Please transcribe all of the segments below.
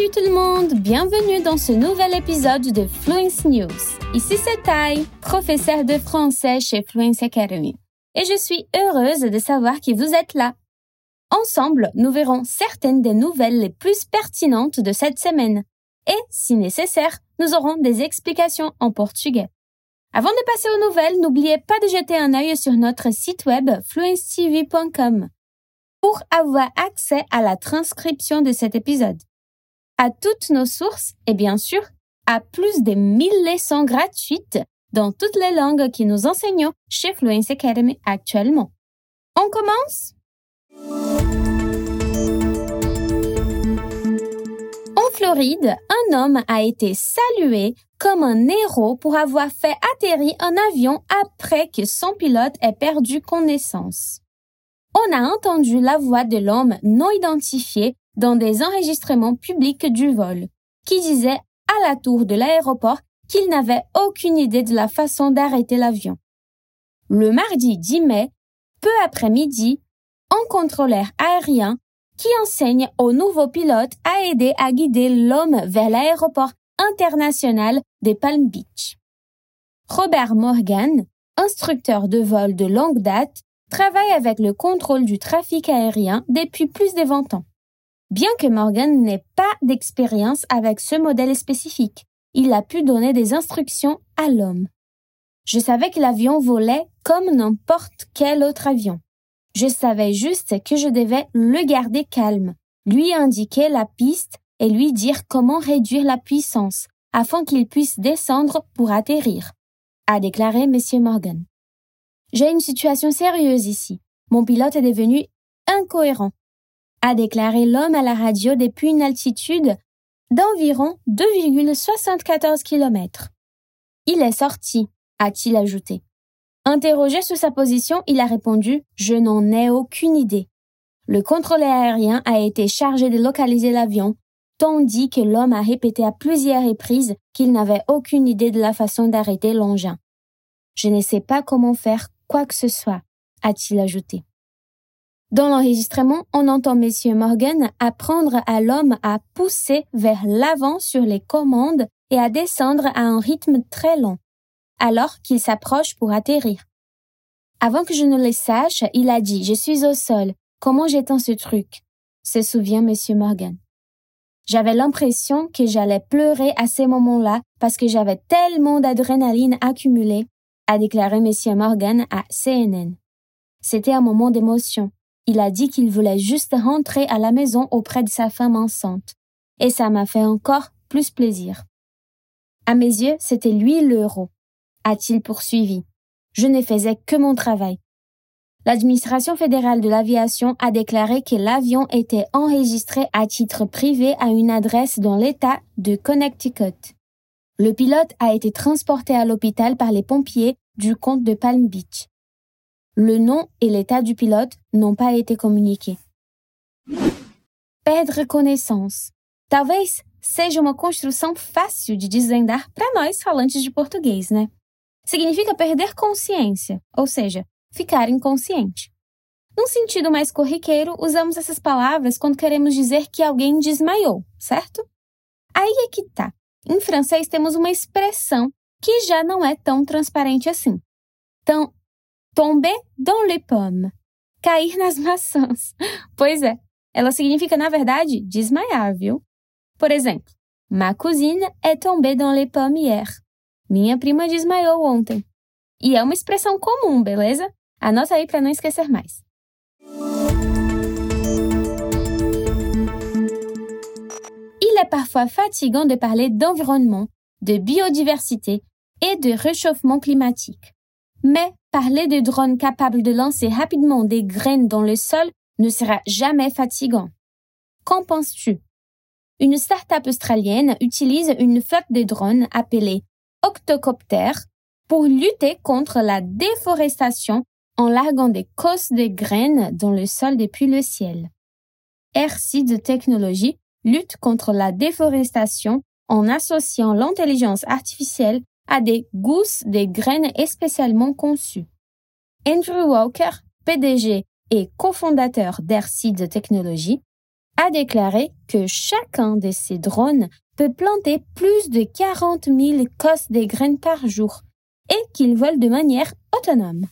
Salut tout le monde, bienvenue dans ce nouvel épisode de Fluence News. Ici c'est Tai, professeur de français chez Fluence Academy. Et je suis heureuse de savoir que vous êtes là. Ensemble, nous verrons certaines des nouvelles les plus pertinentes de cette semaine. Et, si nécessaire, nous aurons des explications en portugais. Avant de passer aux nouvelles, n'oubliez pas de jeter un œil sur notre site web fluencetv.com pour avoir accès à la transcription de cet épisode à toutes nos sources et bien sûr à plus de 1000 leçons gratuites dans toutes les langues que nous enseignons chez Fluence Academy actuellement. On commence? En Floride, un homme a été salué comme un héros pour avoir fait atterrir un avion après que son pilote ait perdu connaissance. On a entendu la voix de l'homme non identifié dans des enregistrements publics du vol, qui disait à la tour de l'aéroport qu'il n'avait aucune idée de la façon d'arrêter l'avion. Le mardi 10 mai, peu après midi, un contrôleur aérien qui enseigne aux nouveaux pilotes a aidé à guider l'homme vers l'aéroport international de Palm Beach. Robert Morgan, instructeur de vol de longue date, travaille avec le contrôle du trafic aérien depuis plus de 20 ans. Bien que Morgan n'ait pas d'expérience avec ce modèle spécifique, il a pu donner des instructions à l'homme. Je savais que l'avion volait comme n'importe quel autre avion. Je savais juste que je devais le garder calme, lui indiquer la piste et lui dire comment réduire la puissance afin qu'il puisse descendre pour atterrir, a déclaré M. Morgan. J'ai une situation sérieuse ici. Mon pilote est devenu incohérent a déclaré l'homme à la radio depuis une altitude d'environ 2,74 km. Il est sorti, a-t-il ajouté. Interrogé sur sa position, il a répondu Je n'en ai aucune idée. Le contrôleur aérien a été chargé de localiser l'avion, tandis que l'homme a répété à plusieurs reprises qu'il n'avait aucune idée de la façon d'arrêter l'engin. Je ne sais pas comment faire quoi que ce soit, a-t-il ajouté. Dans l'enregistrement, on entend Monsieur Morgan apprendre à l'homme à pousser vers l'avant sur les commandes et à descendre à un rythme très lent, alors qu'il s'approche pour atterrir. Avant que je ne le sache, il a dit Je suis au sol. Comment j'étends ce truc? se souvient Monsieur Morgan. J'avais l'impression que j'allais pleurer à ces moments-là parce que j'avais tellement d'adrénaline accumulée, a déclaré Monsieur Morgan à CNN. C'était un moment d'émotion il a dit qu'il voulait juste rentrer à la maison auprès de sa femme enceinte. Et ça m'a fait encore plus plaisir. À mes yeux, c'était lui l'euro, a-t-il poursuivi. Je ne faisais que mon travail. L'administration fédérale de l'aviation a déclaré que l'avion était enregistré à titre privé à une adresse dans l'État de Connecticut. Le pilote a été transporté à l'hôpital par les pompiers du comte de Palm Beach. Le nom et l'état du pilote n'ont pas été communiqués. Perdre connaissance. Talvez seja uma construção fácil de desvendar para nós falantes de português, né? Significa perder consciência, ou seja, ficar inconsciente. Num sentido mais corriqueiro, usamos essas palavras quando queremos dizer que alguém desmaiou, certo? Aí é que tá. Em francês temos uma expressão que já não é tão transparente assim. Então, Tomber dans les pommes. Cair nas maçãs. Pois é, ela significa, na verdade, desmaiar, viu? Por exemplo, ma cousine est tombée dans les pommes hier. Minha prima desmaiou ontem. E é uma expressão comum, beleza? Anota aí para não esquecer mais. Il est parfois fatigant de parler d'environnement, de biodiversité et de réchauffement climatique. Mais parler de drones capables de lancer rapidement des graines dans le sol ne sera jamais fatigant. Qu'en penses-tu? Une start-up australienne utilise une flotte de drones appelée Octocopter pour lutter contre la déforestation en larguant des cosses de graines dans le sol depuis le ciel. de Technologies lutte contre la déforestation en associant l'intelligence artificielle à des gousses de graines spécialement conçues. Andrew Walker, PDG et cofondateur d'Airseed Technologies, a déclaré que chacun de ces drones peut planter plus de 40 000 cosses de graines par jour et qu'ils volent de manière autonome.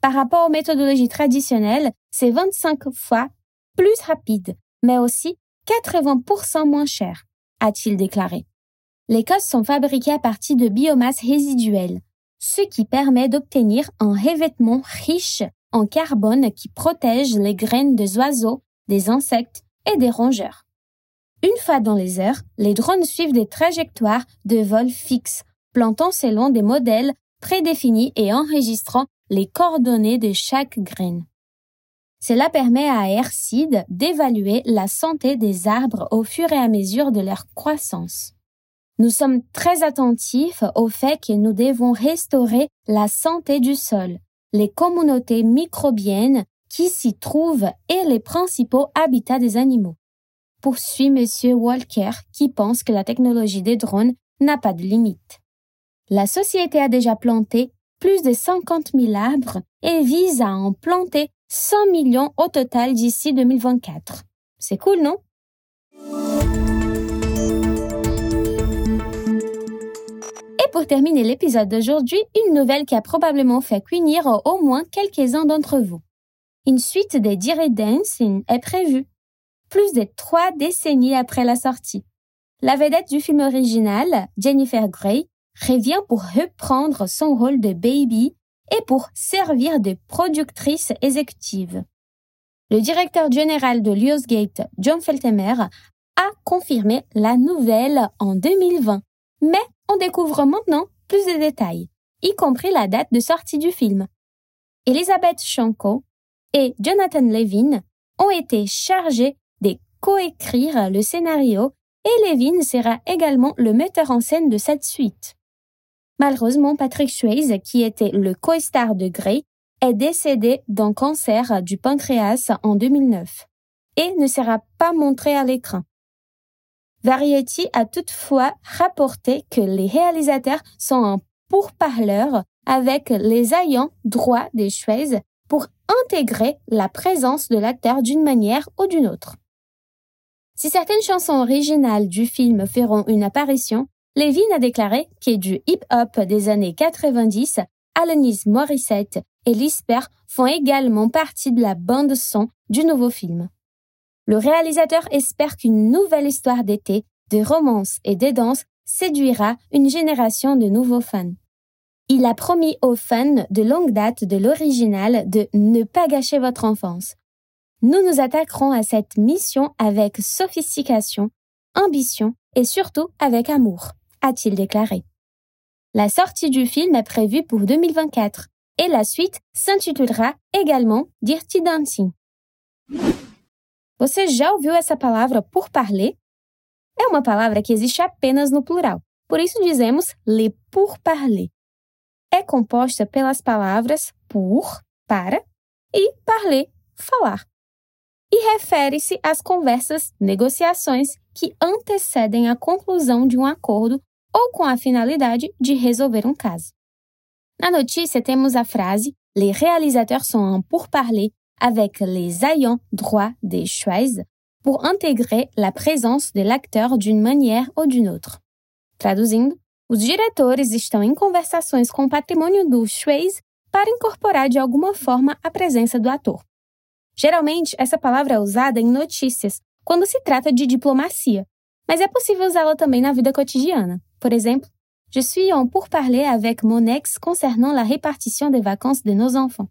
Par rapport aux méthodologies traditionnelles, c'est 25 fois plus rapide, mais aussi 80% moins cher, a-t-il déclaré. Les cosses sont fabriquées à partir de biomasse résiduelle, ce qui permet d'obtenir un revêtement riche en carbone qui protège les graines des oiseaux, des insectes et des rongeurs. Une fois dans les airs, les drones suivent des trajectoires de vol fixes, plantant selon des modèles prédéfinis et enregistrant les coordonnées de chaque graine. Cela permet à Airseed d'évaluer la santé des arbres au fur et à mesure de leur croissance. Nous sommes très attentifs au fait que nous devons restaurer la santé du sol, les communautés microbiennes qui s'y trouvent et les principaux habitats des animaux. Poursuit Monsieur Walker qui pense que la technologie des drones n'a pas de limite. La société a déjà planté plus de 50 000 arbres et vise à en planter 100 millions au total d'ici 2024. C'est cool, non? Pour terminer l'épisode d'aujourd'hui, une nouvelle qui a probablement fait cuignir au moins quelques-uns d'entre vous. Une suite des Dirty Dancing est prévue, plus de trois décennies après la sortie. La vedette du film original, Jennifer Grey, revient pour reprendre son rôle de baby et pour servir de productrice exécutive. Le directeur général de Lionsgate, John Feltemer, a confirmé la nouvelle en 2020, mais on découvre maintenant plus de détails, y compris la date de sortie du film. Elizabeth Shanko et Jonathan Levin ont été chargés de coécrire le scénario et Levin sera également le metteur en scène de cette suite. Malheureusement, Patrick Swayze, qui était le co-star de Grey, est décédé d'un cancer du pancréas en 2009 et ne sera pas montré à l'écran. Variety a toutefois rapporté que les réalisateurs sont en pourparleur avec les ayants droit des Swayze pour intégrer la présence de l'acteur d'une manière ou d'une autre. Si certaines chansons originales du film feront une apparition, Levin a déclaré que du hip-hop des années 90, Alanis Morissette et Lisper font également partie de la bande son du nouveau film. Le réalisateur espère qu'une nouvelle histoire d'été, de romance et de danse séduira une génération de nouveaux fans. Il a promis aux fans de longue date de l'original de ne pas gâcher votre enfance. Nous nous attaquerons à cette mission avec sophistication, ambition et surtout avec amour a-t-il déclaré. La sortie du film est prévue pour 2024 et la suite s'intitulera également Dirty Dancing. Você já ouviu essa palavra por parler? É uma palavra que existe apenas no plural, por isso dizemos le pour parler. É composta pelas palavras pour, para, e parler, falar. E refere-se às conversas, negociações que antecedem a conclusão de um acordo ou com a finalidade de resolver um caso. Na notícia temos a frase Les réalisateurs sont en pourparlers avec les ayants droit des choix pour intégrer la présence de l'acteur d'une manière ou d'une autre. Traduzindo, os diretores estão em conversações com o patrimônio do Schweiz para incorporar de alguma forma a presença do ator. Geralmente, essa palavra é usada em notícias quando se trata de diplomacia, mas é possível usá-la também na vida cotidiana. Por exemple, je suis en pourparler avec mon ex concernant la répartition des vacances de nos enfants.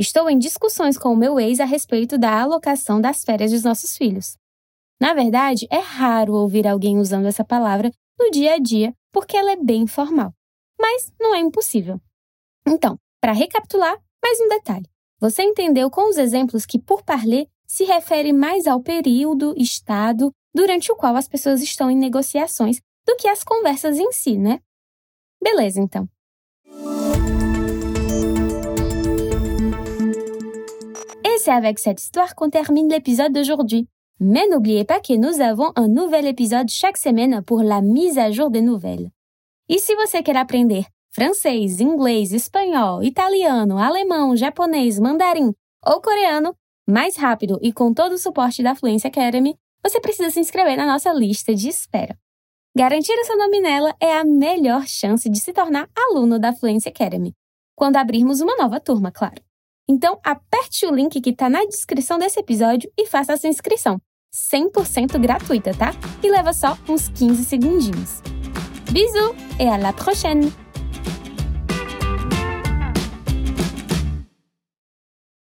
Estou em discussões com o meu ex a respeito da alocação das férias dos nossos filhos. Na verdade, é raro ouvir alguém usando essa palavra no dia a dia porque ela é bem formal. Mas não é impossível. Então, para recapitular, mais um detalhe. Você entendeu com os exemplos que por parler se refere mais ao período, estado, durante o qual as pessoas estão em negociações do que as conversas em si, né? Beleza, então. C'est avec cette histoire qu'on termine l'épisode d'aujourd'hui. Mais n'oubliez pas que nous avons un nouvel épisode chaque semaine pour la mise à jour des nouvelles. E se você quer aprender francês, inglês, espanhol, italiano, alemão, japonês, mandarim ou coreano, mais rápido e com todo o suporte da Fluency Academy, você precisa se inscrever na nossa lista de espera. Garantir o seu nome nela é a melhor chance de se tornar aluno da Fluency Academy, quando abrirmos uma nova turma, claro. Então, aperte o link que está na descrição desse episódio e faça a sua inscrição. 100% gratuita, tá? E leva só uns 15 segundinhos. Bisous et à la prochaine!